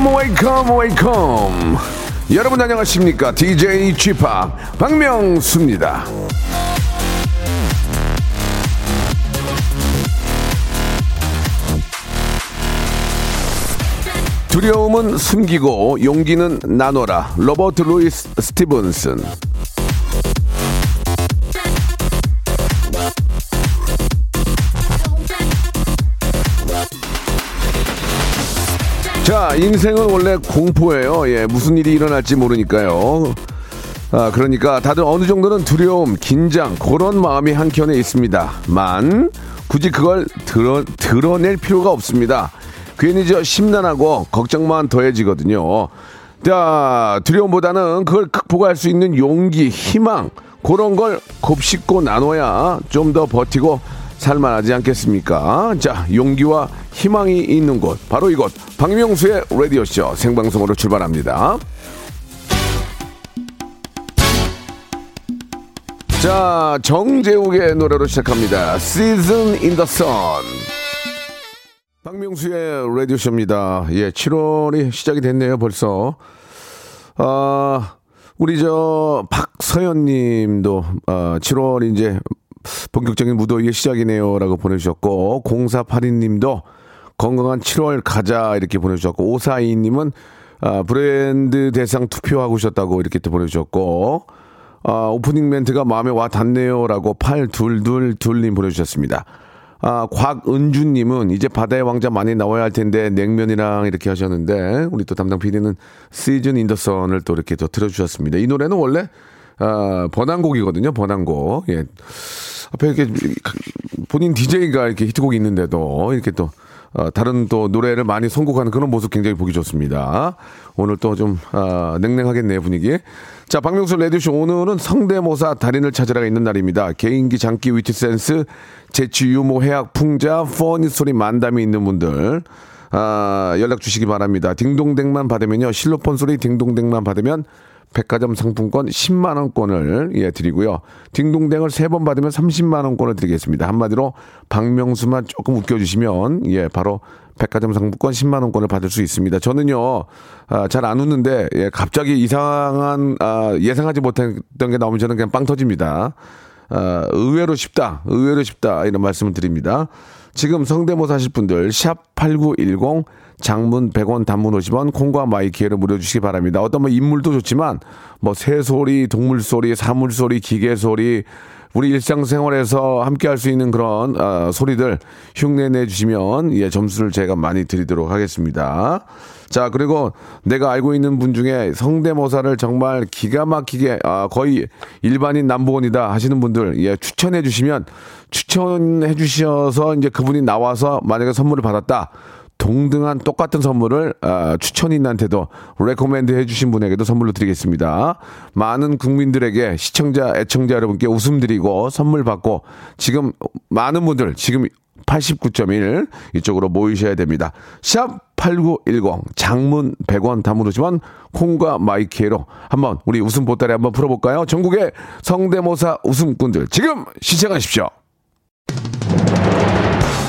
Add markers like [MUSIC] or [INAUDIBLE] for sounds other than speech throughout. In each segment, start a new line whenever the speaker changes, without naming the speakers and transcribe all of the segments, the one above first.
Welcome, welcome, welcome. 여러분 안녕하십니까? DJ p 박명수입니다. 두려움은 숨기고 용기는 나눠라. 로버트 루이스 스티븐슨. 자, 인생은 원래 공포예요. 예, 무슨 일이 일어날지 모르니까요. 아, 그러니까 다들 어느 정도는 두려움, 긴장, 그런 마음이 한켠에 있습니다.만, 굳이 그걸 드러, 드러낼 필요가 없습니다. 괜히 저 심란하고 걱정만 더해지거든요. 자, 두려움보다는 그걸 극복할 수 있는 용기, 희망, 그런 걸 곱씹고 나눠야 좀 더 버티고 살만하지 않겠습니까? 자, 용기와 희망이 있는 곳, 바로 이곳, 박명수의 라디오쇼 생방송으로 출발합니다. 자, 정재욱의 노래로 시작합니다. Season in the Sun. 박명수의 라디오쇼입니다. 예, 7월이 시작이 됐네요, 벌써. 아, 우리 저, 박서연 님도, 아, 7월 이제 본격적인 무더위의 시작이네요. 라고 보내주셨고, 0482 님도 건강한 7월 가자. 이렇게 보내주셨고, 542 님은 아, 브랜드 대상 투표하고 오셨다고 이렇게 또 보내주셨고, 아, 오프닝 멘트가 마음에 와 닿네요. 라고 8222님 보내주셨습니다. 아, 곽은주님은 이제 바다의 왕자 많이 나와야 할 텐데 냉면이랑 이렇게 하셨는데 우리 또 담당 PD는 시즌 인더선을 또 이렇게 또 틀어주셨습니다. 이 노래는 원래 아, 번안곡이거든요. 번안곡. 예. 앞에 이렇게 본인 DJ가 이렇게 히트곡이 있는데도 이렇게 또 어, 다른 또 노래를 많이 선곡하는 그런 모습 굉장히 보기 좋습니다. 오늘 또 좀 아, 냉랭하겠네요 분위기. 자, 박명수 라디오쇼 오늘은 성대모사 달인을 찾으러 가는 날입니다. 개인기, 장기, 위트 센스, 재치, 유머, 해학, 풍자, funny 소리 만담이 있는 분들 아, 연락 주시기 바랍니다. 딩동댕만 받으면요. 실로폰 소리 딩동댕만 받으면 백화점 상품권 10만 원권을 예 드리고요. 딩동댕을 세 번 받으면 30만 원권을 드리겠습니다. 한마디로 박명수만 조금 웃겨 주시면 예 바로 백화점 상품권 10만 원권을 받을 수 있습니다. 저는요 아, 잘 안 웃는데 예, 갑자기 이상한 아, 예상하지 못했던 게 나오면 저는 그냥 빵 터집니다. 아, 의외로 쉽다, 의외로 쉽다 이런 말씀을 드립니다. 지금 성대모사 하실 분들 샵 8910 장문 100원 단문 50원 콩과 마이키에를 무료 주시기 바랍니다. 어떤 뭐 인물도 좋지만 뭐 새소리, 동물소리, 사물소리, 기계소리 우리 일상생활에서 함께 할 수 있는 그런 어, 소리들 흉내 내 주시면 예 점수를 제가 많이 드리도록 하겠습니다. 자 그리고 내가 알고 있는 분 중에 성대모사를 정말 기가 막히게 아, 거의 일반인 남보원이다 하시는 분들 예 추천해 주시면 추천해 주셔서 이제 그분이 나와서 만약에 선물을 받았다. 동등한 똑같은 선물을 아, 추천인한테도 recommend 해주신 분에게도 선물로 드리겠습니다. 많은 국민들에게 시청자, 애청자 여러분께 웃음 드리고 선물 받고 지금 많은 분들 지금 89.1 이쪽으로 모이셔야 됩니다. 샵 8910 장문 100원 담으시면 콩과 마이키에로 한번 우리 웃음 보따리 한번 풀어볼까요? 전국의 성대모사 웃음꾼들 지금 시청하십시오.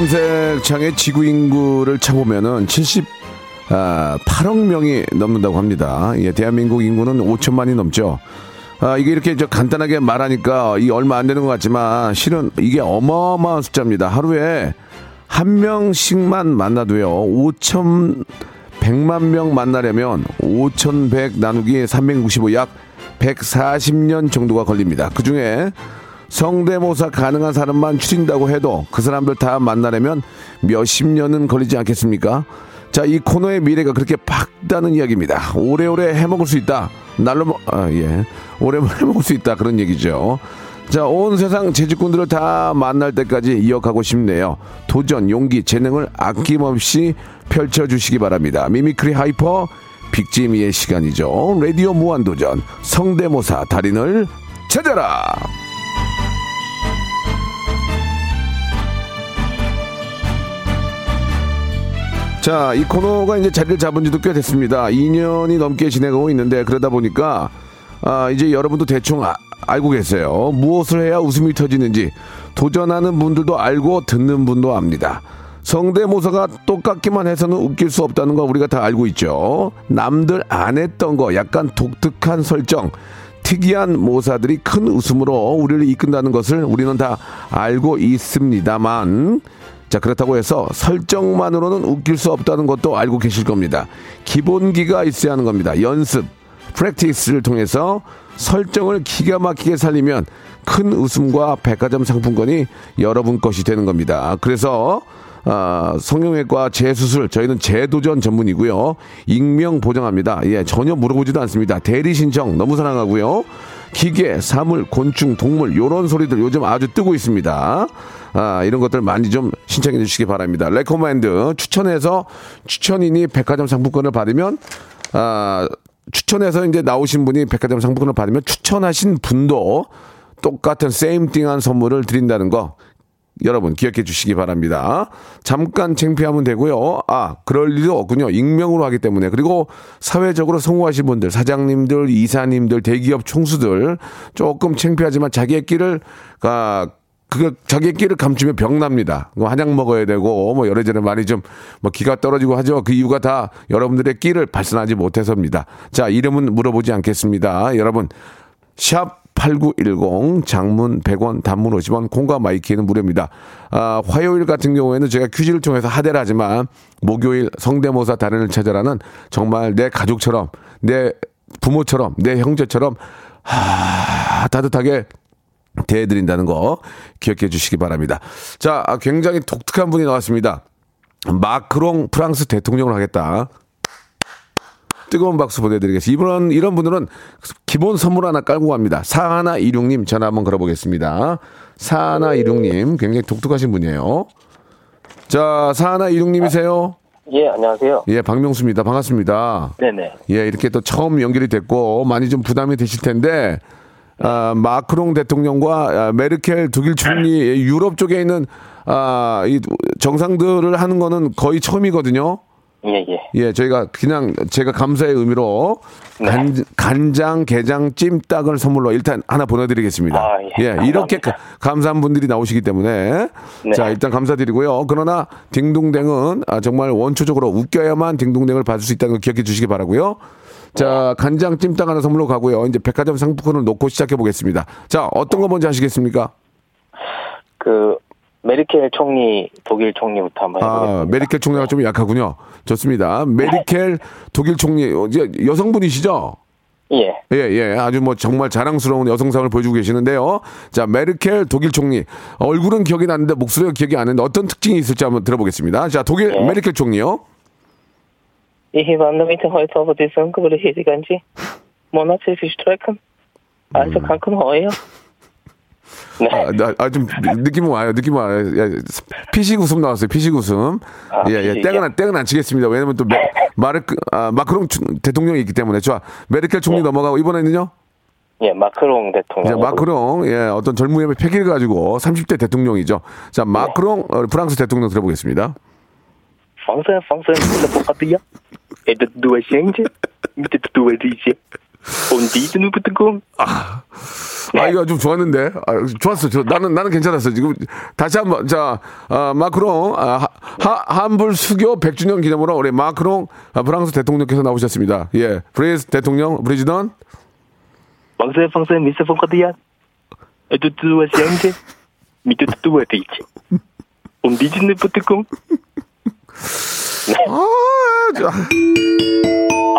검색창에 지구 인구를 쳐보면은 78억 명이 넘는다고 합니다. 예, 대한민국 인구는 5천만이 넘죠. 아, 이게 이렇게 저 간단하게 말하니까 이 얼마 안 되는 것 같지만 실은 이게 어마어마한 숫자입니다. 하루에 한 명씩만 만나도요. 5천 100만 명 만나려면 5,100 나누기 365 약 140년 정도가 걸립니다. 그 중에 성대모사 가능한 사람만 추린다고 해도 그 사람들 다 만나려면 몇십 년은 걸리지 않겠습니까? 자, 이 코너의 미래가 그렇게 밝다는 이야기입니다. 오래오래 해먹을 수 있다. 날로, 먹- 아, 예. 오래오래 해먹을 수 있다. 그런 얘기죠. 자, 온 세상 재주꾼들을 다 만날 때까지 이어가고 싶네요. 도전, 용기, 재능을 아낌없이 펼쳐주시기 바랍니다. mimicry hyper, big 재미의 시간이죠. 라디오 무한도전, 성대모사 달인을 찾아라! 자, 이 코너가 이제 자리를 잡은 지도 꽤 됐습니다. 2년이 넘게 진행하고 있는데 그러다 보니까 아, 이제 여러분도 대충 아- 알고 계세요. 무엇을 해야 웃음이 터지는지 도전하는 분들도 알고 듣는 분도 압니다. 성대모사가 똑같기만 해서는 웃길 수 없다는 거 우리가 다 알고 있죠. 남들 안 했던 거 약간 독특한 설정 특이한 모사들이 큰 웃음으로 우리를 이끈다는 것을 우리는 다 알고 있습니다만 자 그렇다고 해서 설정만으로는 웃길 수 없다는 것도 알고 계실 겁니다. 기본기가 있어야 하는 겁니다. 연습, 프랙티스를 통해서 설정을 기가 막히게 살리면 큰 웃음과 백화점 상품권이 여러분 것이 되는 겁니다. 그래서 아, 성형외과 재수술 저희는 재도전 전문이고요. 익명 보장합니다. 예, 전혀 물어보지도 않습니다. 대리 신청 너무 사랑하고요. 기계, 사물, 곤충, 동물 요런 소리들 요즘 아주 뜨고 있습니다. 아, 이런 것들 많이 좀 신청해 주시기 바랍니다. recommend 추천해서 추천인이 백화점 상품권을 받으면 아, 추천해서 이제 나오신 분이 백화점 상품권을 받으면 추천하신 분도 똑같은 same thing한 선물을 드린다는 거 여러분 기억해 주시기 바랍니다. 잠깐 창피하면 되고요. 아, 그럴 일도 없군요. 익명으로 하기 때문에. 그리고 사회적으로 성공하신 분들, 사장님들, 이사님들, 대기업 총수들 조금 창피하지만 자기의 길을 아, 그 자기의 끼를 감추면 병납니다. 뭐 한약 먹어야 되고 뭐 여러저러 많이 좀 뭐 기가 떨어지고 하죠. 그 이유가 다 여러분들의 끼를 발산하지 못해서입니다. 자, 이름은 물어보지 않겠습니다. 여러분 샵 8910 장문 100원 단문 50원 콩과 마이케이는 무료입니다. 아, 화요일 같은 경우에는 제가 퀴즈를 통해서 하대를 하지만 목요일 성대모사 달인을 찾아라는 정말 내 가족처럼 내 부모처럼 내 형제처럼 하, 따뜻하게 대해드린다는 거 기억해 주시기 바랍니다. 자, 아, 굉장히 독특한 분이 나왔습니다. 마크롱 프랑스 대통령을 하겠다. 뜨거운 박수 보내드리겠습니다. 이분은, 이런 분들은 기본 선물 하나 깔고 갑니다. 사하나 이륙님 전화 한번 걸어보겠습니다. 사하나 이륙님 굉장히 독특하신 분이에요. 자, 사하나 이륙님이세요?
예, 안녕하세요.
예, 박명수입니다. 반갑습니다.
네네.
예, 이렇게 또 처음 연결이 됐고 많이 좀 부담이 되실 텐데 아, 마크롱 대통령과 아, 메르켈 독일 총리 유럽 쪽에 있는 아, 이 정상들을 하는 거는 거의 처음이거든요.
예, 예.
예, 저희가 그냥 제가 감사의 의미로 간, 간장, 게장, 찜닭을 선물로 일단 하나 보내드리겠습니다.
아, 예.
이렇게
감사합니다.
가- 감사한 분들이 나오시기 때문에
네.
자 일단 감사드리고요. 그러나 딩동댕은 아, 정말 원초적으로 웃겨야만 딩동댕을 받을 수 있다는 걸 기억해 주시기 바라고요. 자 간장 찜닭 하나 선물로 가고요. 이제 백화점 상품권을 놓고 시작해 보겠습니다. 자 어떤 거 먼저 하시겠습니까?
그 메르켈 총리, 독일 총리부터 한번
아,
해보겠습니다.
메리켈 총리가 좀 약하군요. 좋습니다. 메리켈 독일 총리, 어, 여성분이시죠?
예.
예, 예. 아주 뭐 정말 자랑스러운 여성상을 보여주고 계시는데요. 자, 메르켈 독일 총리. 얼굴은 기억이 나는데 목소리가 기억이 안 나는데 어떤 특징이 있을지 한번 들어보겠습니다. 자, 독일
예.
메르켈 총리요.
Ich wandermitte heute aber die ganze Monate. Also kann 큰 허예요. 네.
아, 나, 아, 좀, 느낌 와요, 느낌 와요. 야, 피식 웃음 나왔어요, 피식 웃음.
아,
예, 예? 땡은, 안- 땡은 안 치겠습니다. 왜냐면 또, 메, 마르, 아, 마크롱 추- 대통령이 있기 때문에. 좋아. 메르켈 총리 넘어가고, 이번에는요?
예, 마크롱
이제
대통령.
마크롱, 예, 어떤 젊음의 패기를 가지고 30대 대통령이죠. 자, 마크롱, 어, 프랑스 대통령 들어보겠습니다.
Et de nu bitte kommen.
아, 이거 좀 좋았는데. 아, 좋았어. 저, 나는, 나는 괜찮았어. 지금 다시 한 번, 자, 아, 마크롱, 아, 하, 한불 수교 100주년 기념으로 우리 마크롱 아, 프랑스 대통령께서 나오셨습니다. 예. 프레스 대통령,
change. Mit de deux DJ. Und die nu bitte kommen.
아, 저,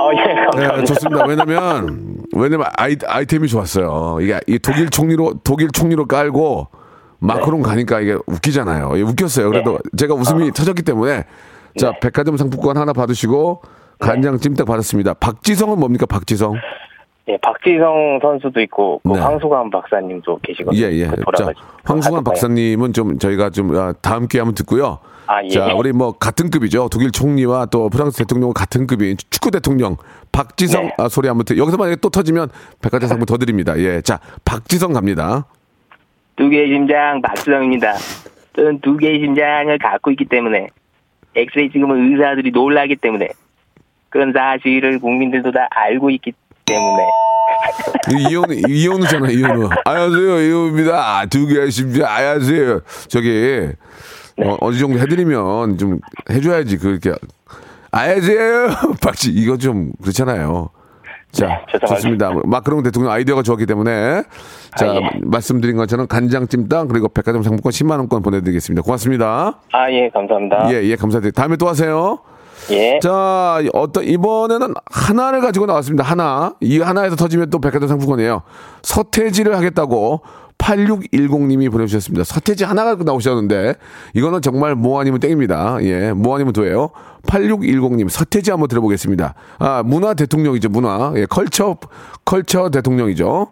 아, 예,
네,
감사합니다.
좋습니다. 왜냐면, 왜냐면 아이, 아이템이 좋았어요. 이게 이 독일 총리로, 독일 총리로 깔고 마크롱 가니까 이게 웃기잖아요. 예, 웃겼어요. 그래도 제가 웃음이 터졌기 때문에 자, 백화점 상품권 하나 받으시고 간장 찜닭 받았습니다. 박지성은 뭡니까, 박지성?
예, 박지성 선수도 있고, 그
네.
황수관 박사님도 계시거든요.
예, 예.
그
자,
하드바이어.
박사님은 좀 저희가 좀 아, 다음 기회 한번 듣고요.
아, 예.
자, 우리 뭐 같은 급이죠. 독일 총리와 또 프랑스 대통령과 같은 급인 축구 대통령 박지성
네.
아, 소리 한번 드. 여기서 만약에 또 터지면 백화점 상품 더 드립니다. 예. 자, 박지성 갑니다.
두 개의 심장 박수영입니다. 저는 두 개의 심장을 갖고 있기 때문에 엑스레이 찍으면 의사들이 놀라기 때문에 그런 사실을 국민들도 다 알고 있기 때문에
이 이현우 이현우잖아, 이현우. 안녕하세요, 이현우입니다. 두 개의 심장. 안녕하세요. 저기 어, 어느 정도 해드리면 좀 해줘야지 그렇게. 안녕하세요, [LAUGHS] 박지. 이거 좀 그렇잖아요. 자,
네.
좋습니다. 마크롱 대통령 아이디어가 좋았기 때문에 자
아, 예.
말씀드린 것처럼 간장 찜닭 그리고 백화점 상품권 10만 원권 보내드리겠습니다. 고맙습니다.
아 예 감사합니다.
예, 예, 감사드립니다. 다음에 또 하세요.
예.
자, 어떤 이번에는 하나를 가지고 나왔습니다. 하나. 이 하나에서 터지면 또 백화점 상품권이에요. 서태지를 하겠다고 8610님이 보내주셨습니다. 서태지 하나 가지고 나오셨는데 이거는 정말 뭐 아니면 땡입니다. 예, 뭐 아니면 도예요. 8610님 서태지 한번 들어보겠습니다. 아, 문화 대통령이죠, 문화. 예, 컬처 컬처 대통령이죠.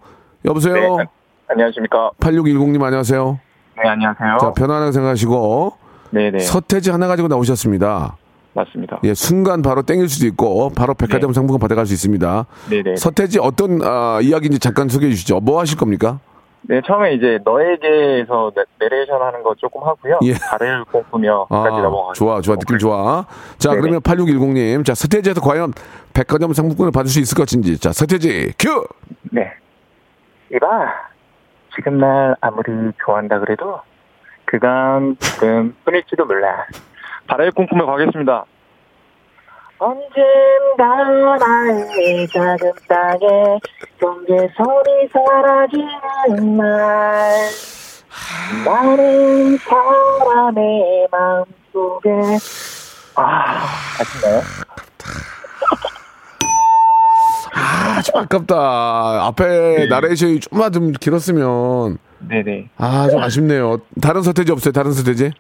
여보세요.
네, 안녕하십니까.
8610님 안녕하세요.
네, 안녕하세요.
자, 편안하게 생각하시고
네네.
서태지 하나 가지고 나오셨습니다.
맞습니다.
예, 순간 바로 땡길 수도 있고 바로 백화점
네.
상품권 받아갈 수 있습니다.
네네.
서태지 어떤 아, 이야기인지 잠깐 소개해 주시죠. 뭐 하실 겁니까?
네, 처음에 이제 너에게에서 내- 내레이션 하는 거 조금 하고요.
예.
발을 꿈꾸며까지 넘어가요.
좋아, 좋아, 느낌 좋아. 자,
네네.
그러면 8610님, 자 서태지에서 과연 백화점 상품권을 받을 수 있을 것인지, 자 서태지 큐.
네. 이봐, 지금 날 아무리 좋아한다 그래도 그건 지금 뿐일지도 몰라. 발을 꿈꾸며 가겠습니다. 언젠가 나의 작은 땅에 경계선이 사라지는 날 나는 사람의 마음속에 아, 아시나요?
아, 좀 아깝다. 앞에 나레이션이 좀만 좀 길었으면
네네.
아, 좀 아쉽네요. 다른 서태지 없어요? 다른 서태지?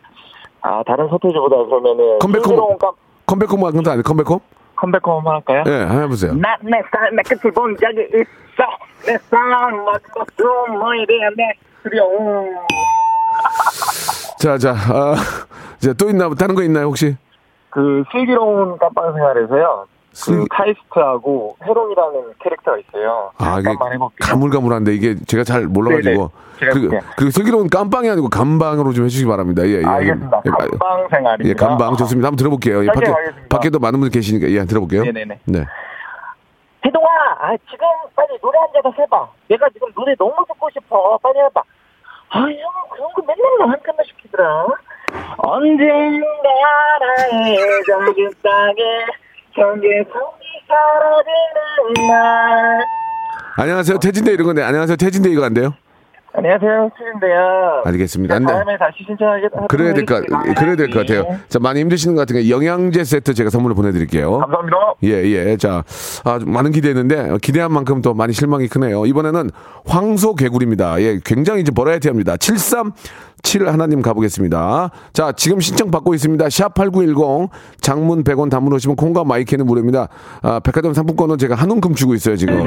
아, 다른 서태지보다 그러면은
Come Back Home.
싱그러운 깜-
Come Back Home 같은 거 아니에요? Come Back Home?
Come Back Home 할까요?
예, 한번 해보세요.
난 내 삶의 끝을 본 적이 있어 내 모든 숨어에 대한 내 두려움 [LAUGHS]
자, 자, 아, 자, 또 있나, 다른 거 있나요, 혹시?
그 슬기로운 깜빵 생활에서요 그
슬기-
카이스트하고 헤론이라는 캐릭터가 있어요
아, 이게 가물가물한데 이게 제가 잘 몰라가지고.
네네. 제가
그. 그 슬기로운 깜빵이 아니고 감방으로 좀 해주시기 바랍니다. 예, 예.
알겠습니다
예,
감방 생활입니다
예, 감방 좋습니다. 한번 들어볼게요. 예, 밖에. 밖에도 많은 분들 계시니까, 예, 들어볼게요.
네네네.
네.
혜동아 아, 지금 빨리 노래 한 대가 해봐 내가 지금 노래 너무 듣고 싶어 빨리 해봐 아 형 그런 거 맨날 나한테만 시키더라 언젠가 나의 작은 땅에
안녕하세요. 태진대 이런 건데, 안녕하세요. 태진대 이거 안 돼요?
안녕하세요, 수인데요.
알겠습니다. 안 돼.
다음에 다시 신청하겠다.
그래야 될 것, 그래야 될 것 같아요. 자, 많이 힘드시는 것 같으니까 영양제 세트 제가 선물로 보내드릴게요.
감사합니다.
예, 예. 자, 아, 좀 많은 기대했는데, 어, 기대한 만큼 또 많이 실망이 크네요. 이번에는 황소 개구리입니다. 예, 굉장히 이제 버라이어티합니다. 737 하나님 가보겠습니다. 자, 지금 신청 받고 있습니다. 샵8910, 장문 100원 담문 오시면 콩과 마이크는 무료입니다. 아, 백화점 상품권은 제가 한 움큼 주고 있어요, 지금.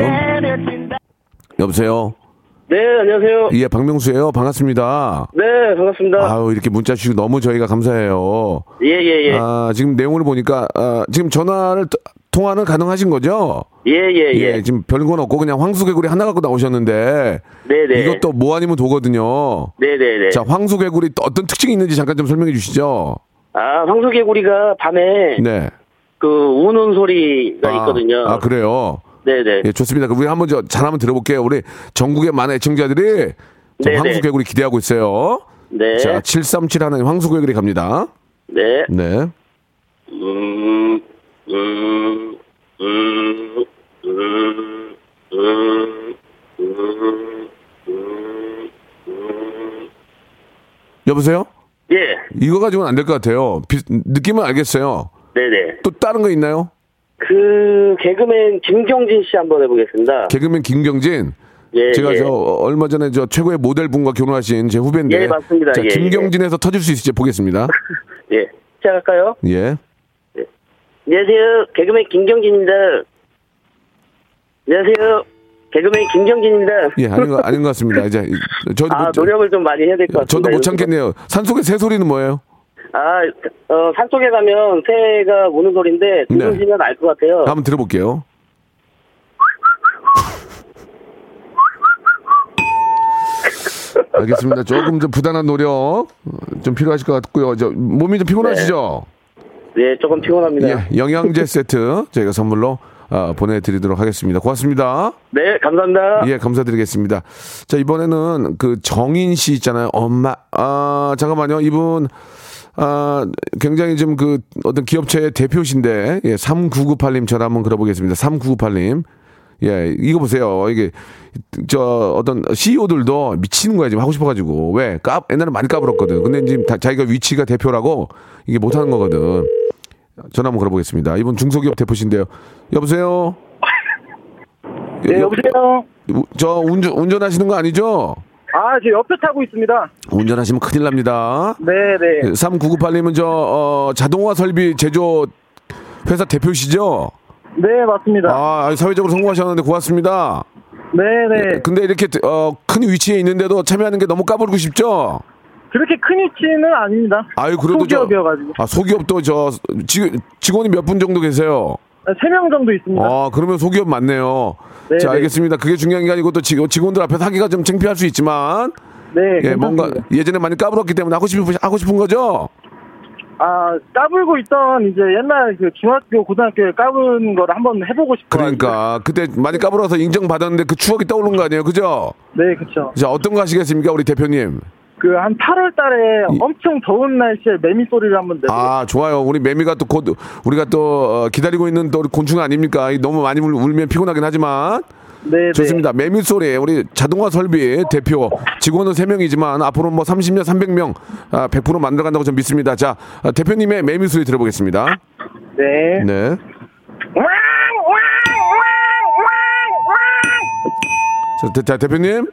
여보세요?
네, 안녕하세요.
예, 박명수예요 반갑습니다.
네, 반갑습니다.
아유, 이렇게 문자 주시고 너무 저희가 감사해요.
예, 예, 예.
아, 지금 내용을 보니까, 아, 지금 전화를, 통화는 가능하신 거죠?
예, 예, 예.
지금 별건 없고 그냥 황수개구리 하나 갖고 나오셨는데
네 네.
이것도 뭐 아니면 도거든요.
네 네 네.
자, 황수개구리 또 어떤 특징이 있는지 잠깐 좀 설명해 주시죠.
아, 황소개구리가 밤에
네.
그 우는 소리가
아,
있거든요.
아, 그래요?
네네.
예, 좋습니다. 그럼 우리 한번 저, 잘 한번 들어볼게요. 우리 전국의 많은 애청자들이 저
네네.
황수개구리 기대하고 있어요.
네.
자, 737 하나님 황수개구리 갑니다.
네.
네.
음, 음, 음, 음, 음, 음, 음, 음.
여보세요?
예.
이거 가지고는 안 될 것 같아요. 비- 느낌은 알겠어요.
네네.
또 다른 거 있나요?
그 개그맨 김경진 씨 한번 해보겠습니다.
개그맨 김경진.
예.
제가
예.
저 얼마 전에 저 최고의 모델 분과 결혼하신 제 후배인데.
예, 맞습니다.
자,
예,
김경진에서 터질 수 있을지 보겠습니다. [LAUGHS]
예. 시작할까요?
예.
안녕하세요. 개그맨 김경진입니다. 안녕하세요. 개그맨 김경진입니다.
예, 아닌 것, 아닌 것 같습니다. 이제 이- [LAUGHS] 저도
아,
못,
노력을 좀 많이 해야 될 것 같습니다.
저도 못 참겠네요. 산속의 새소리는 뭐예요?
아, 어, 산속에 가면 새가 우는 소리인데
네.
들으시면 알 것 같아요.
한번 들어볼게요. [LAUGHS] 알겠습니다. 조금 좀 부단한 노력 어, 좀 필요하실 것 같고요. 저 몸이 좀 피곤하시죠?
네, 조금 피곤합니다.
예, 영양제 세트 저희가 선물로 어, 보내드리도록 하겠습니다. 고맙습니다.
네, 감사합니다.
예, 감사드리겠습니다. 자, 이번에는 그 정인 씨 있잖아요. 엄마, 아, 잠깐만요. 이분, 아, 굉장히 좀 그 어떤 기업체의 대표신데, 예, 3998님 전화 한번 걸어보겠습니다. 3998님. 예, 이거 보세요. 이게, 저, 어떤 CEO들도 미치는 거야, 지금 하고 싶어가지고. 왜? 까, 옛날에 많이 까불었거든. 근데 지금 다, 자기가 위치가 대표라고 이게 못하는 거거든. 전화 한번 걸어보겠습니다. 이분 중소기업 대표신데요. 여보세요?
네, 여보세요?
우- 저 운전 운전하시는 거 아니죠?
아, 저 옆에 타고 있습니다.
운전하시면 큰일 납니다.
네, 네.
3998님은 저 어, 자동화 설비 제조 회사 대표시죠?
네, 맞습니다.
아, 사회적으로 성공하셨는데 고맙습니다.
네, 네.
근데 이렇게 어, 큰 위치에 있는데도 참여하는 게 너무 까불고 싶죠?
그렇게 큰 위치는 아닙니다.
아유, 그래도
소기업이어가지고.
저 아, 소기업도 저 직, 직원이 몇 분 정도 계세요?
세명 정도 있습니다.
아, 그러면 소기업 맞네요.
네,
자,
네.
알겠습니다. 그게 중요한 게 아니고 또 직- 직원들 앞에서 하기가 좀 창피할 수 있지만
네,
예,
괜찮습니다.
뭔가 예전에 많이 까불었기 때문에 하고 싶은 하고 싶은 거죠?
아, 까불고 있던 이제 옛날 그 중학교, 고등학교에 까부는 거를 한번 해보고 싶어요.
그러니까 그때 많이 까불어서 인정받았는데 그 추억이 떠오르는 거 아니에요, 그죠?
네, 그쵸.
자 어떤 거 하시겠습니까, 우리 대표님?
그 한 8월 달에
이-
엄청 더운 날씨에 매미 소리를 한번 내고.
아 좋아요, 우리 매미가 또 곧 우리가 또 어, 기다리고 있는 또 우리 곤충 아닙니까? 이 너무 많이 울- 울면 피곤하긴 하지만
네, 네.
좋습니다. 매미 소리 우리 자동화 설비 대표 직원은 3명이지만 앞으로 뭐 30년, 300명 아, 100% 만들어 간다고 좀 믿습니다. 자 아, 대표님의 매미 소리 들어보겠습니다.
네.
네. 자, 대, 자 대표님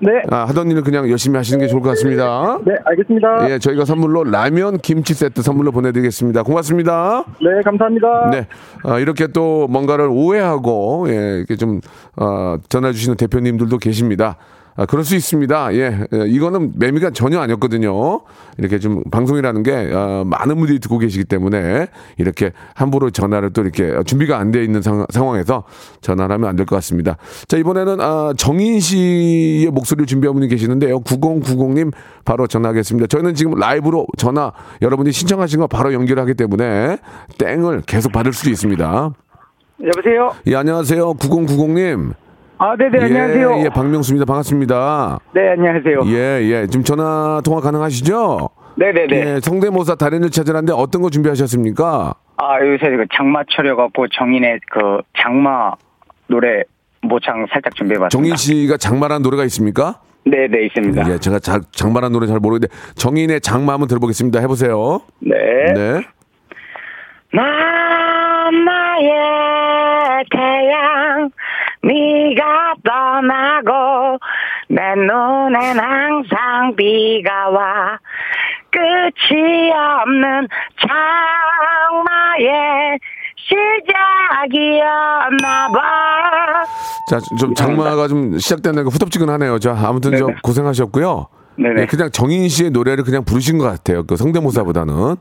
네.
아, 하던 일은 그냥 열심히 하시는 게 좋을 것 같습니다.
네, 알겠습니다.
예, 저희가 선물로 라면 김치 세트 선물로 보내드리겠습니다. 고맙습니다.
네, 감사합니다.
네, 아, 이렇게 또 뭔가를 오해하고 예, 이렇게 좀 어, 전화 주시는 대표님들도 계십니다. 아, 그럴 수 있습니다. 예, 예, 이거는 매미가 전혀 아니었거든요. 이렇게 좀 방송이라는 게 어, 많은 분들이 듣고 계시기 때문에 이렇게 함부로 전화를 또 이렇게 준비가 안 돼 있는 상, 상황에서 전화를 하면 안 될 것 같습니다. 자, 이번에는 아, 정인 씨의 목소리를 준비한 분이 계시는데요. 9090님 바로 전화하겠습니다. 저희는 지금 라이브로 전화 여러분이 신청하신 거 바로 연결하기 때문에 땡을 계속 받을 수도 있습니다.
여보세요?
예, 안녕하세요. 9090님.
아, 네네, 안녕하세요.
예, 예, 박명수입니다. 반갑습니다.
네, 안녕하세요.
예, 예. 지금 전화 통화 가능하시죠?
네네네.
예, 성대모사 달인을 찾으라는데 어떤 거 준비하셨습니까?
아, 요새 그 장마 철여 갖고 정인의 그 장마 노래 모창 살짝 준비해봤습니다.
정인 씨가 장마라는 노래가 있습니까?
네, 네, 있습니다.
예, 제가 자, 장마란 노래 잘 모르는데 정인의 장마 한번 들어보겠습니다. 해보세요.
네.
네.
태양 네가 떠나고 내 눈엔 항상 비가 와 끝이 없는 장마의 시작이었나 봐
자, 좀 장마가 좀 시작되는 거 후덥지근하네요. 자, 아무튼 좀 고생하셨고요.
네네.
예, 그냥 정인 씨의 노래를 그냥 부르신 것 같아요. 그 성대모사보다는.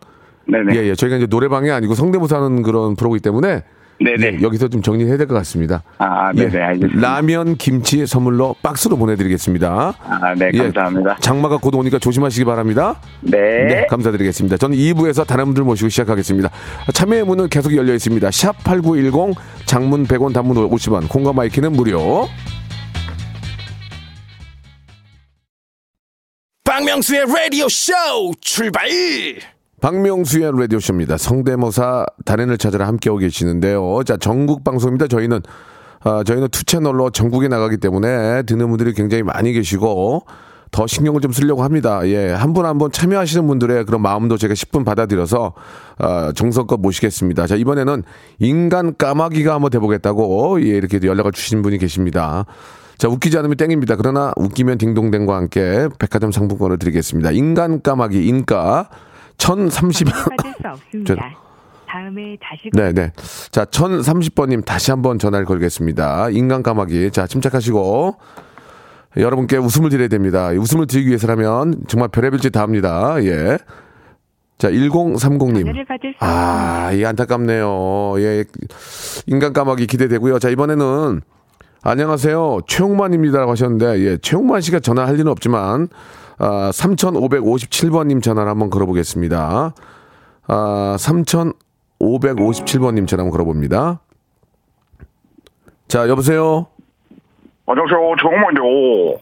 네네.
예, 예. 저희가 이제 노래방이 아니고 성대모사하는 그런 프로이기 때문에
네네.
예, 여기서 좀 정리해야 될 것 같습니다.
아, 네네,
예,
알겠습니다.
라면, 김치 선물로 박스로 보내드리겠습니다.
아, 네,
예,
감사합니다.
장마가 곧 오니까 조심하시기 바랍니다.
네.
네, 감사드리겠습니다. 저는 2부에서 다른 분들 모시고 시작하겠습니다. 참여의 문은 계속 열려 있습니다. 샵 8910 장문 100원 단문 50원 콩과 마이케이는 무료.
박명수의 라디오 쇼 출발
박명수의 라디오쇼입니다. 성대모사 단연을 찾으러 함께하고 계시는데요. 자, 전국 방송입니다. 저희는, 아, 저희는 two 채널로 전국에 나가기 때문에 듣는 분들이 굉장히 많이 계시고 더 신경을 좀 쓰려고 합니다. 예. 한 분 한 분 참여하시는 분들의 그런 마음도 제가 10분 받아들여서, 아, 정성껏 모시겠습니다. 자, 이번에는 인간 까마귀가 한번 돼보겠다고, 예, 이렇게 연락을 주신 분이 계십니다. 자, 웃기지 않으면 땡입니다. 그러나 웃기면 딩동댕과 함께 백화점 상품권을 드리겠습니다. 인간 까마귀, 인가. 1030.
받을 수 없습니다. 다음에 다시
네, 네. 자, 1030번님 다시 한번 전화를 걸겠습니다. 인간 까마귀. 자, 침착하시고. 여러분께 웃음을 드려야 됩니다. 웃음을 드리기 위해서라면 정말 별의별 짓 다 합니다. 예. 자, 1030님.
전화를 받을 수
아, 이 안타깝네요. 예. 인간 까마귀 기대되고요. 자, 이번에는 안녕하세요. 최홍만입니다라고 하셨는데, 예, 최홍만 씨가 전화할 리는 없지만, 아, 3557번님 전화를 한번 걸어보겠습니다. 아, 3557번님 전화 한번 걸어봅니다. 자, 여보세요?
안녕하세요. 정만요.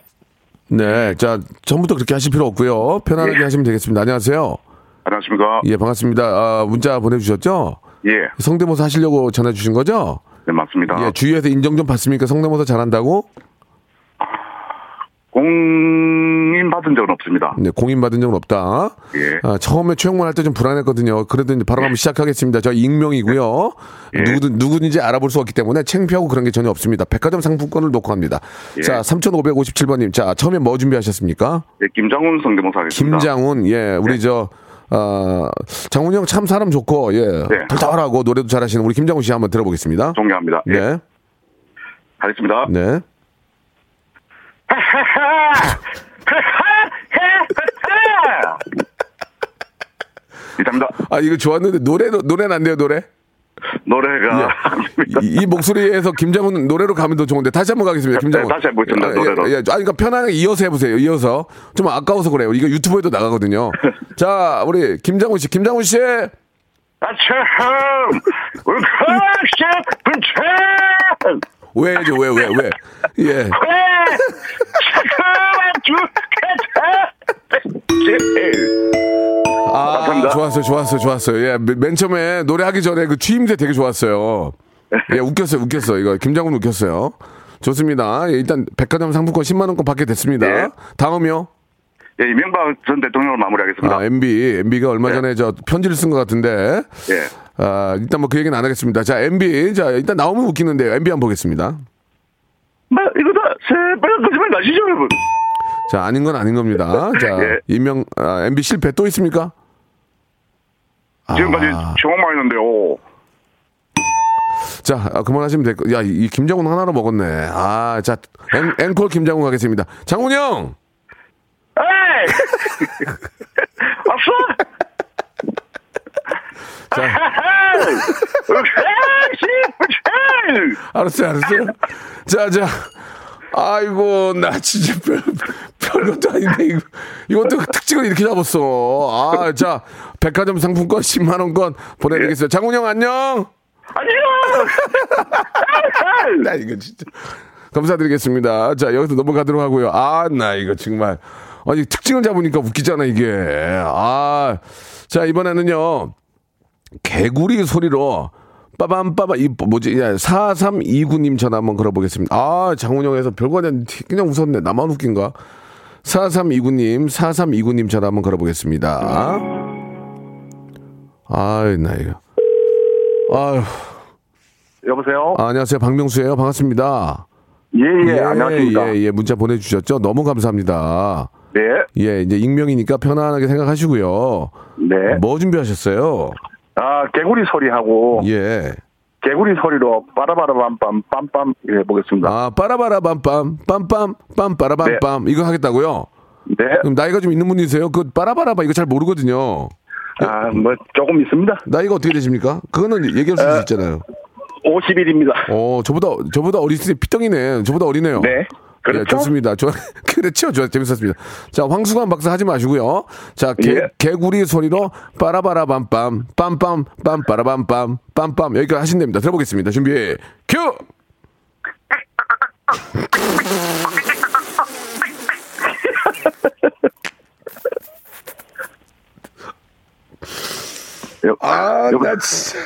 네. 자, 전부터 그렇게 하실 필요 없고요. 편안하게 하시면 되겠습니다. 안녕하세요.
안녕하십니까?
예, 반갑습니다. 아, 문자 보내주셨죠?
예.
성대모사 하시려고 전화 주신 거죠?
네, 맞습니다.
예, 주위에서 인정 좀 받습니까? 성대모사 잘한다고?
공인 받은 적은 없습니다.
네, 공인 받은 적은 없다.
예.
아, 처음에 최영만 할 때 좀 불안했거든요. 그래도 이제 바로 한번 시작하겠습니다. 저 익명이고요.
예.
누구든, 누구든지 알아볼 수 없기 때문에 창피하고 그런 게 전혀 없습니다. 백화점 상품권을 놓고 합니다.
예.
자, 3557번님. 자, 처음에 뭐 준비하셨습니까?
예, 김장훈 성대모사 하겠습니다.
김장훈, 예, 우리
네.
저, 어, 장훈 형 참 사람 좋고, 예,
네.
털털하고 노래도 잘하시는 우리 김장훈 씨 한번 들어보겠습니다.
존경합니다. 예.
네,
하겠습니다.
네. [LAUGHS]
이상입니다.
아, 이거 좋았는데 노래로, 노래는 안 돼요, 노래?
노래가
예. 이, 이 목소리에서 김장훈 노래로 가면 더 좋은데 다시 한번 가겠습니다. 김장훈.
네, 다시 한번 보겠습니다,
아,
노래로.
예, 예. 아, 그러니까 편안하게 이어서 해보세요. 이어서 좀 아까워서 그래요. 이거 유튜브에도 나가거든요. [LAUGHS] 자, 우리 김장훈 씨, 김장훈 씨.
아참! 울카샤 분천!
왜 해죠? 왜, 왜, 왜? 예.
왜! 죽겠다!
아,
감사합니다.
좋았어요, 좋았어요, 좋았어요. 예, 맨- 맨 처음에 노래하기 전에 그 취임새 되게 좋았어요. 예, 웃겼어요, 웃겼어요. 이거 김장훈 웃겼어요. 좋습니다. 예, 일단 백화점 상품권 10만 원권 받게 됐습니다.
네.
다음이요.
예, 이명박 전 대통령을 마무리하겠습니다.
아, MB, MB가 얼마
네.
전에 저 편지를 쓴 것 같은데.
예.
아, 일단 뭐 그 얘기는 안 하겠습니다. 자, MB. 자, 일단 나오면 웃기는데요. MB 한번 보겠습니다.
뭐, 이거 다 새빨간 거짓말 나시죠, 여러분?
자, 아닌 건 아닌 겁니다. [LAUGHS] 자,
예.
이명, 아, MB 실패 또 있습니까?
지금까지
아.
정말 했는데요.
자, 아, 그만하시면 될 거. 야, 이, 이 김장훈 하나로 먹었네. 아, 자, 앵, 앵콜 김장훈 가겠습니다. 장훈 형!
에이! [LAUGHS] 왔어?
알았어요, 알았어요. 자, 자. 아이고, 나 진짜 별, 별것도 아닌데, 이거, 이것도 특징을 이렇게 잡았어. 아, 자, 백화점 상품권 10만원권 보내드리겠습니다. 장훈 형, 안녕!
안녕!
나 이거 진짜. 감사드리겠습니다. 자, 여기서 넘어가도록 하고요. 아, 나 이거 정말. 아니, 특징을 잡으니까 웃기잖아, 이게. 아. 자, 이번에는요. 개구리 소리로 빠밤빠밤, 이, 뭐지, 야, 4329님 전화 한번 걸어보겠습니다. 아, 장훈영에서 별거 아닌, 그냥 웃었네. 나만 웃긴가? 4329님, 4329님 전화 한번 걸어보겠습니다. 아이, 나 이거. 아유.
여보세요?
아, 안녕하세요. 박명수예요 반갑습니다.
예, 예, 안녕하십니까.
예, 예, 문자 보내주셨죠? 너무 감사합니다.
네,
예, 이제 익명이니까 편안하게 생각하시고요.
네.
뭐 준비하셨어요?
아, 개구리 소리하고,
예.
개구리 소리로 빠라바라밤빰, 빰빰, 예, 보겠습니다.
아, 빠라바라 빰빰, 빰빰, 빰빠라밤빰. 이거 하겠다고요?
네.
그럼 나이가 좀 있는 분이세요? 그 빠라바라바 이거 잘 모르거든요.
아, 뭐, 조금 있습니다.
나이가 어떻게 되십니까? 그거는 얘기할 수 있잖아요.
50일입니다.
어, 저보다, 저보다 어리시 피덩이네. 저보다 어리네요.
네. 그렇죠?
예, 좋습니다. 좋, [LAUGHS] 그렇죠. 좋, 재밌었습니다. 자, 황수관 박사 하지 마시고요. 자, 개,
예.
개구리 소리로 빠라바라밤빰, 빰빰, 빰빠라밤빰, 빰빰. 여기까지 하시면 됩니다. 들어보겠습니다. 준비, 큐!
여,
아, 나 진짜.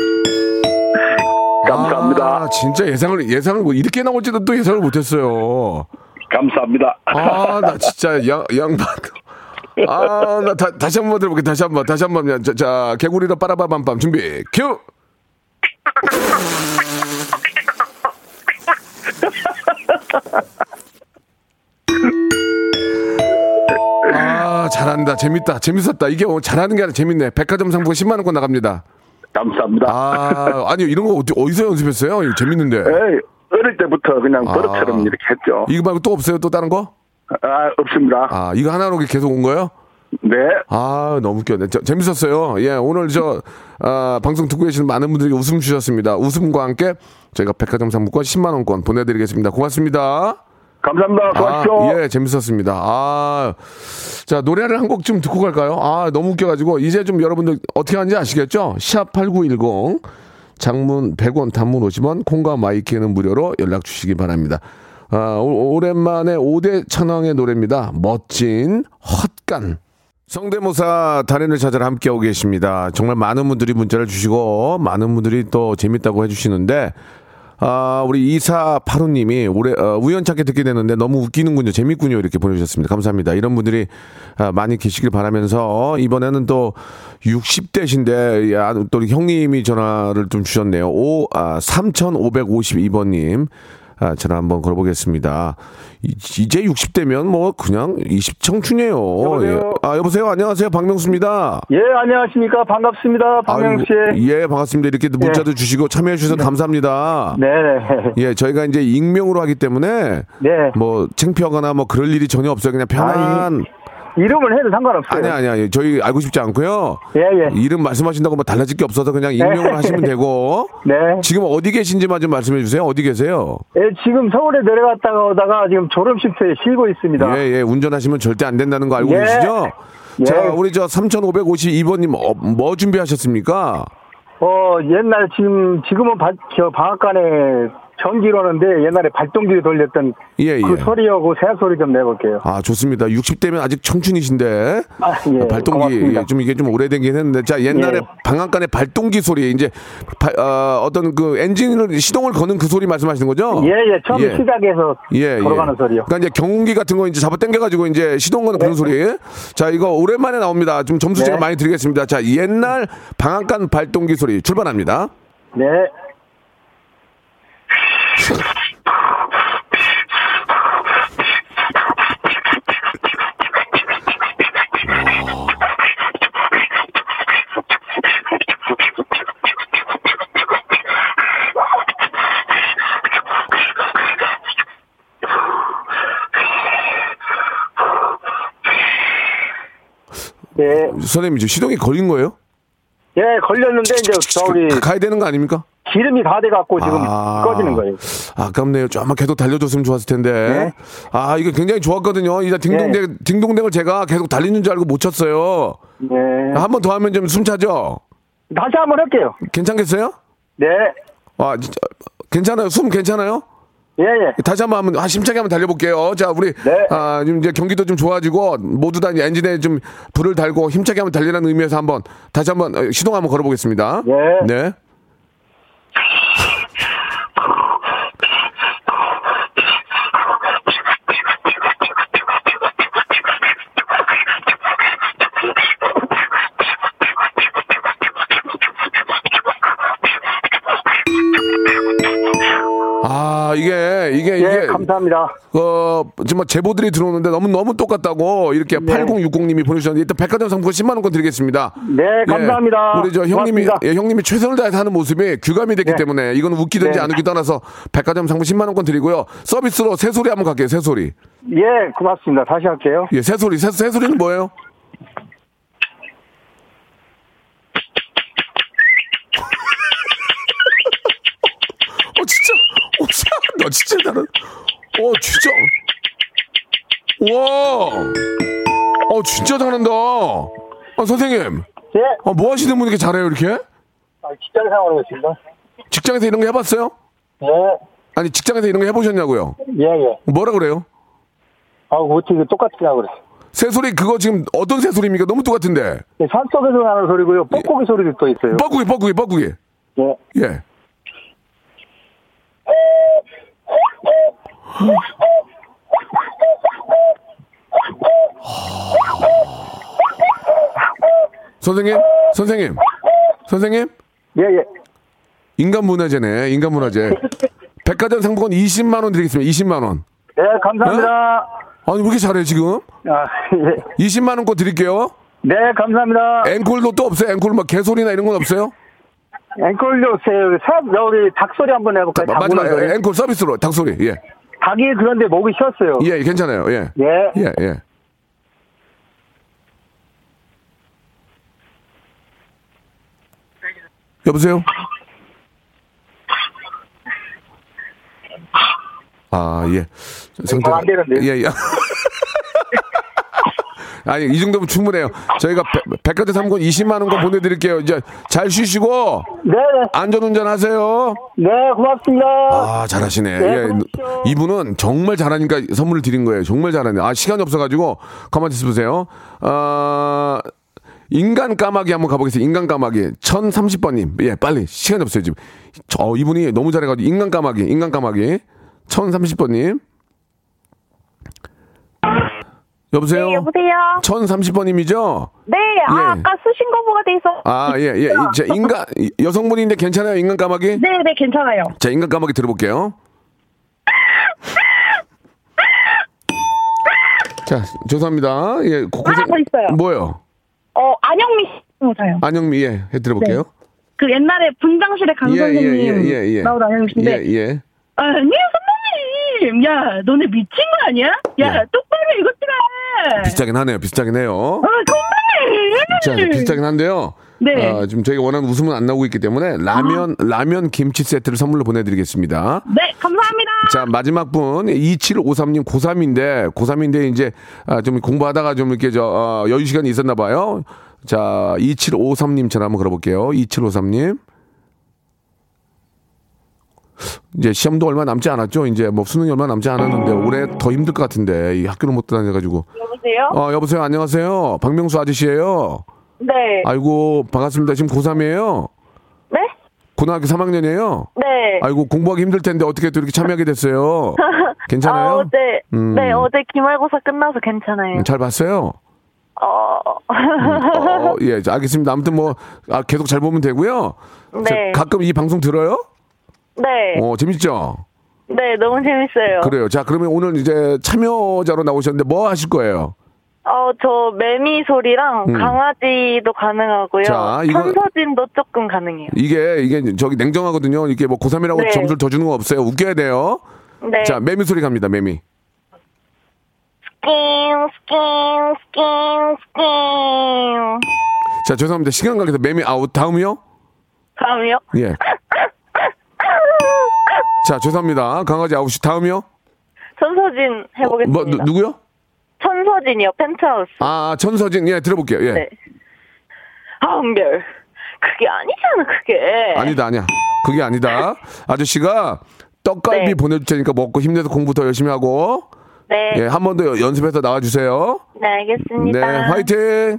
[LAUGHS] 아, 진짜 예상을, 예상을, 뭐 이렇게 나올지도 또 예상을 못했어요.
감사합니다.
아, 나 진짜 양, 양반. 아, 나 다, 다시 한 번 들어볼게. 다시 한 번, 다시 한 번. 자, 자 개구리로 빠라바밤밤 준비. 큐! 아, 잘한다. 재밌다. 재밌었다. 이게 뭐 잘하는 게 아니라 재밌네. 백화점 상품 10만원권 나갑니다.
감사합니다.
아, 아니, 이런 거 어디, 어디서 연습했어요? 재밌는데.
에이, 어릴 때부터 그냥 버릇처럼
아.
이렇게 했죠.
이거 말고 또 없어요? 또 다른 거?
아, 없습니다.
아, 이거 하나로 계속 온 거예요?
네.
아, 너무 웃겼네. 저, 재밌었어요. 예, 오늘 저, 아, 방송 듣고 계시는 많은 분들이 웃음 주셨습니다. 웃음과 함께 저희가 백화점 상품권 10만원권 보내드리겠습니다. 고맙습니다.
감사합니다. 수고하십시오.
아, 예, 재밌었습니다. 아, 자, 노래를 한 곡 좀 듣고 갈까요? 아, 너무 웃겨가지고, 이제 좀 여러분들 어떻게 하는지 아시겠죠? 샵8910, 장문 100원, 단문 50원, 콩과 마이케이는 무료로 연락 주시기 바랍니다. 아, 오, 오랜만에 5대 천왕의 노래입니다. 멋진 헛간. 성대모사 달인을 찾아라 함께하고 계십니다. 정말 많은 분들이 문자를 주시고, 많은 분들이 또 재밌다고 해주시는데, 아, 우리 2485님이 올해, 어, 우연찮게 듣게 되는데 너무 웃기는군요. 재밌군요. 이렇게 보내주셨습니다. 감사합니다. 이런 분들이 아, 많이 계시길 바라면서 이번에는 또 60대신데, 야, 또 형님이 전화를 좀 주셨네요. 오, 아, 3552번님. 아, 전화 한번 걸어보겠습니다. 이, 이제 60대면 뭐 그냥 20 청춘이에요.
여보세요?
예. 아, 여보세요? 안녕하세요. 박명수입니다.
예, 안녕하십니까. 반갑습니다. 박명수 씨.
예, 반갑습니다. 이렇게 문자도 주시고 참여해 주셔서 감사합니다.
네.
예, 저희가 이제 익명으로 하기 때문에
네.
뭐 창피하거나 뭐 그럴 일이 전혀 없어요. 그냥 편한
이 름을 해도 상관없어요.
아니 아니 아니 저희 알고 싶지 않고요.
예, 예.
이름 말씀하신다고 뭐 달라질 게 없어서 그냥 익명으로 하시면 되고. [LAUGHS]
네.
지금 어디 계신지만 좀 말씀해 주세요. 어디 계세요?
예, 지금 서울에 내려갔다가 오다가 지금 졸업식터에 쉬고 있습니다.
예, 예. 운전하시면 절대 안 된다는 거 알고
예.
계시죠?
예.
자, 우리 저 3552번님 어, 뭐 준비하셨습니까?
어, 옛날 지금, 지금은 바, 저 방앗간에 전기로는데 옛날에 발동기 돌렸던
예,
그
예.
소리하고 새 소리 좀 내볼게요.
아, 좋습니다. 60대면 아직 청춘이신데.
아, 예.
아, 발동기
고맙습니다.
좀 이게 좀 오래된긴 했는데 자 옛날에
예.
방앗간에 발동기 소리 이제 발- 어, 떤 그 엔진을 시동을 거는 그 소리 말씀하시는 거죠?
예, 예. 처음 시작해서
예,
돌아가는
예.
소리요.
그러니까 이제 경운기 같은 거 이제 잡아 당겨가지고 이제 시동 거는 그런 소리. 자 이거 오랜만에 나옵니다. 좀 점수 제가
네.
많이 드리겠습니다. 자 옛날 방앗간 발동기 소리 출발합니다.
네.
선생님 지금 시동이 걸린 거예요?
예, 걸렸는데 이제 저기
가- 가야 되는 거 아닙니까?
기름이 다 돼갖고 지금
아.
꺼지는 거예요.
아깝네요. 좀만 계속 달려줬으면 좋았을 텐데.
네.
아, 이거 굉장히 좋았거든요. 이제 딩동댕, 딩동댕을 제가 계속 달리는 줄 알고 못 쳤어요.
네.
한 번 더 하면 좀 숨 차죠?
다시 한번 할게요.
괜찮겠어요?
네.
아, 진짜. 괜찮아요? 숨 괜찮아요?
예, 예.
다시 한번 한번 아, 힘차게 한번 달려볼게요. 자, 우리
네.
아, 지금 이제 경기도 좀 좋아지고 모두 다 이제 엔진에 좀 불을 달고 힘차게 한번 달리라는 의미에서 한번 다시 한번 어, 시동 한번 걸어보겠습니다.
네.
네.
감사합니다.
어, 정말 제보들이 들어오는데 너무 너무 똑같다고 이렇게
네.
8060님이 보내주셨는데 일단 백화점 상품권 10만 원권 드리겠습니다.
네, 감사합니다.
예, 우리 저 형님이. 예, 형님이 최선을 다해서 하는 모습이 규감이 됐기
네.
때문에 이건 웃기든지
네.
안 웃기 떠나서 백화점 상품 10만 원권 드리고요. 서비스로 새소리 한번 갈게요. 새소리.
예, 고맙습니다. 다시 할게요.
예, 새소리. 새, 새소리는 뭐예요? 어 진짜 어 진짜 너 진짜 나는 어 진짜. 와 어 진짜 잘한다. 아 선생님.
예,
아, 뭐 하시는 분이 이렇게 잘해요 이렇게?
아, 직장 생활하고 있습니다.
직장에서 이런 거 해봤어요?
예,
아니 직장에서 이런 거 해보셨냐고요?
예, 예.
뭐라 그래요?
아, 어떻게 똑같으냐고 그래.
새소리 그거 지금 어떤 새소리입니까? 너무 똑같은데.
예, 산속에서 나는 소리고요. 뻑뻑이 소리도 또 있어요.
뻐꾸기 뻐꾸기 뻐꾸기.
예.
예 선생님 선생님 선생님
예, 예.
인간 문화재네 인간 문화재 백화점 상품권 20만 원 드리겠습니다 20만 원
예, 감사합니다.
아니 왜 이렇게 잘해 지금
아, 예.
20만 원권 드릴게요
네, 감사합니다.
앵콜도 또 없어요 앵콜 막 개소리나 이런 건 없어요
앵콜요, 세, 사, 여기 닭소리 한번 해볼까요? 닭
마지막. 앵콜 서비스로 닭소리 예
닭이 그런데 목이 쉬었어요.
예, 괜찮아요. 예.
예.
예, 예. 여보세요? 아, 예.
안 되는데요?
예, 예. [LAUGHS] 아니, 이 정도면 충분해요. 저희가 백- 백화점 상권 20만 원 권 보내드릴게요. 이제 잘 쉬시고
네, 네.
안전운전 하세요.
네, 고맙습니다.
아, 잘하시네.
네,
예. 이분은 정말 잘하니까 선물을 드린 거예요. 정말 잘하네. 아, 시간이 없어가지고, 가만히 있어보세요. 아, 인간 까마귀 한번 가보겠습니다. 인간 까마귀. 1030번님. 예, 빨리. 시간이 없어요, 지금. 저, 이분이 너무 잘해가지고, 인간 까마귀, 인간 까마귀. 1030번님. 여보세요?
네, 여보세요?
1030번님이죠?
네, 아,
예.
아까 쓰신 거보가 돼 있어.
아, 예, 예. 이- 자, 인간, 이- 여성분인데 괜찮아요? 인간 까마귀?
네, 네, 괜찮아요.
자, 인간 까마귀 들어볼게요. 자, 죄송합니다. 예, 곳곳에.
하나 더 있어요.
뭐요?
어, 안영미 씨 모사요.
안영미, 예, 해 들어볼게요.
그 옛날에 분장실에 강
예, 예,
선생님
예, 예, 예.
나오던 안영미 씨인데
예, 예.
아니 선배님 야 너네 미친 거 아니야? 야
예.
똑바로 이것들아
비슷하긴 하네요. 비슷하긴 해요.
아
자, 비슷하긴 한데요.
네.
아, 지금 저희가 원하는 웃음은 안 나오고 있기 때문에 라면, 라면 김치 세트를 선물로 보내드리겠습니다.
네 감사합니다
자, 마지막 분, 2753님 고3인데, 고3인데 이제, 아, 좀 공부하다가 좀 이렇게 저, 어, 여유 시간이 있었나 봐요. 자, 2753님 전화 한번 걸어볼게요. 2753님. 이제 시험도 얼마 남지 않았죠? 이제 뭐 수능이 얼마 남지 않았는데, 올해 더 힘들 것 같은데, 이 학교를 못 다녀가지고.
여보세요?
어, 여보세요? 안녕하세요? 박명수 아저씨예요
네
아이고, 반갑습니다. 지금 고3이에요?
네?
고등학교 3학년이에요?
네
아이고, 공부하기 힘들 텐데 어떻게 또 이렇게 참여하게 됐어요? 괜찮아요?
아, 어제
음.
네 어제 기말고사 끝나서 괜찮아요
잘 봤어요?
어
어, 예, 자, 알겠습니다. 아무튼 뭐, 아, 계속 잘 보면 되고요.
네.
자, 가끔 이 방송 들어요?
네.
어, 재밌죠?
네, 너무 재밌어요.
그래요. 자, 그러면 오늘 이제 참여자로 나오셨는데 뭐 하실 거예요?
어, 저 매미 소리랑
음.
강아지도 가능하고요.
자, 이거-
천서진도 조금 가능해요.
이게, 이게 저기 냉정하거든요. 이게 뭐 고3이라고
네.
점수를 더 주는 거 없어요. 웃겨야 돼요.
네.
자, 매미 소리 갑니다, 매미.
스킨, 스킨, 스킨, 스킨.
자, 죄송합니다. 시간 관계에서 매미 아웃. 다음이요?
다음이요?
예. 자, 죄송합니다. 강아지 아웃이 다음이요?
천서진 해보겠습니다.
뭐, 누, 누구요?
천서진이요, 펜트하우스.
아, 천서진. 예, 들어볼게요. 예.
네. 한별. 그게 아니잖아, 그게.
아니다, 아니야. 그게 아니다. 아저씨가 떡갈비
네.
보내줄 테니까 먹고 힘내서 공부 더 열심히 하고,
네.
예, 한 번 더 연습해서 나와주세요.
네, 알겠습니다.
네, 화이팅!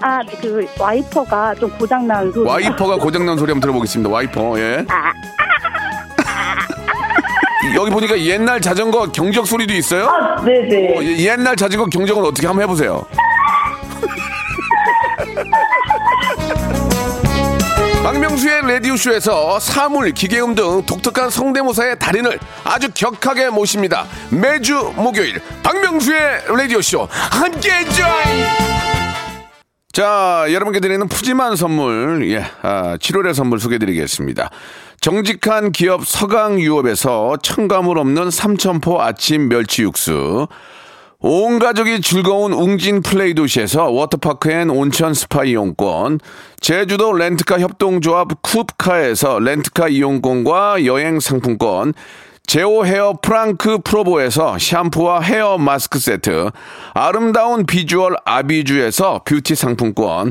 아, 그 와이퍼가 좀 고장난 소리.
와이퍼가 고장난 소리 한번 들어보겠습니다. 와이퍼, 예. [LAUGHS] 여기 보니까 옛날 자전거 경적 소리도 있어요?
아, 네네.
어, 예, 옛날 자전거 경적은 어떻게 한번 해보세요. 박명수의 라디오쇼에서 사물, 기계음 등 독특한 성대모사의 달인을 아주 격하게 모십니다. 매주 목요일 박명수의 라디오쇼 함께해줘잉! 자, 여러분께 드리는 푸짐한 선물, 예, 아, 7월의 선물 소개해드리겠습니다. 정직한 기업 서강유업에서 첨가물 없는 삼천포 아침 멸치 육수, 온 가족이 즐거운 웅진 플레이 도시에서 워터파크 and 온천 스파 이용권, 제주도 렌트카 협동조합 쿱카에서 렌트카 이용권과 여행 상품권, 제오 헤어 프랑크 프로보에서 샴푸와 헤어 마스크 세트, 아름다운 비주얼 아비주에서 뷰티 상품권,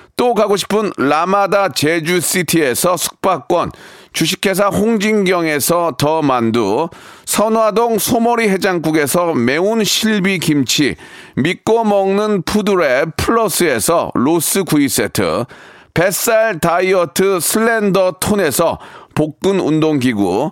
또 가고 싶은 라마다 제주시티에서 숙박권, 주식회사 홍진경에서 더 만두, 선화동 소머리 해장국에서 매운 실비 김치, 믿고 먹는 푸드랩 플러스에서 로스 구이 세트, 뱃살 다이어트 슬렌더 톤에서 복근 운동기구,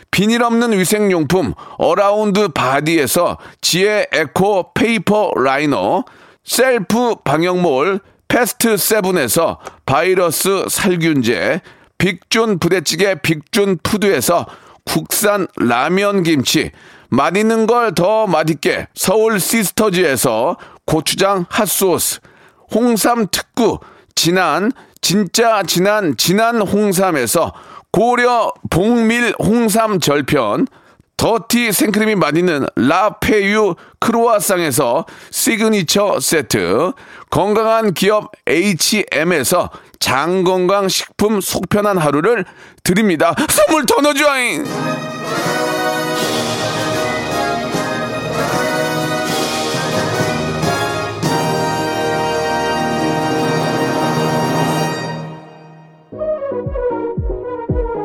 비닐 없는 위생용품 어라운드 바디에서 지혜 에코 페이퍼 라이너, 셀프 방역몰 패스트 세븐에서 바이러스 살균제, 빅준 부대찌개 빅준 푸드에서 국산 라면 김치, 맛있는 걸 더 맛있게 서울 시스터즈에서 고추장 핫소스, 홍삼 특구, 진한, 진짜 진한, 진한 홍삼에서 고려 봉밀 홍삼 절편, 더티 생크림이 맛있는 라페유 크로아상에서 시그니처 세트, 건강한 기업 H&M에서 장건강 식품 속편한 하루를 드립니다. 선물 더 넣어줘잉!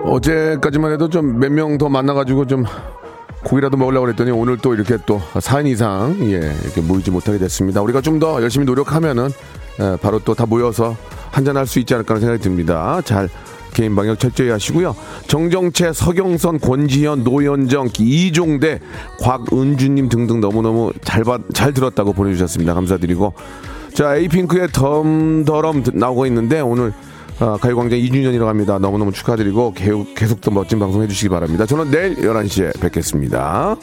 어제까지만 해도 좀 몇 명 더 만나가지고 좀 고기라도 먹으려고 그랬더니 오늘 또 이렇게 또 4인 이상 예 이렇게 모이지 못하게 됐습니다. 우리가 좀 더 열심히 노력하면은 예, 바로 또 다 모여서 한잔 할 수 있지 않을까 하는 생각이 듭니다. 잘 개인 방역 철저히 하시고요. 정정채, 서경선, 권지현, 노현정, 이종대, 곽은주님 등등 너무너무 잘, 받, 잘 들었다고 보내주셨습니다. 감사드리고. 자, 에이핑크의 덤더럼 나오고 있는데 오늘 아, 가요광장 2주년이라고 합니다. 너무너무 축하드리고 계속, 계속 또 멋진 방송 해주시기 바랍니다. 저는 내일 11시에 뵙겠습니다.